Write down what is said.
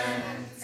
return.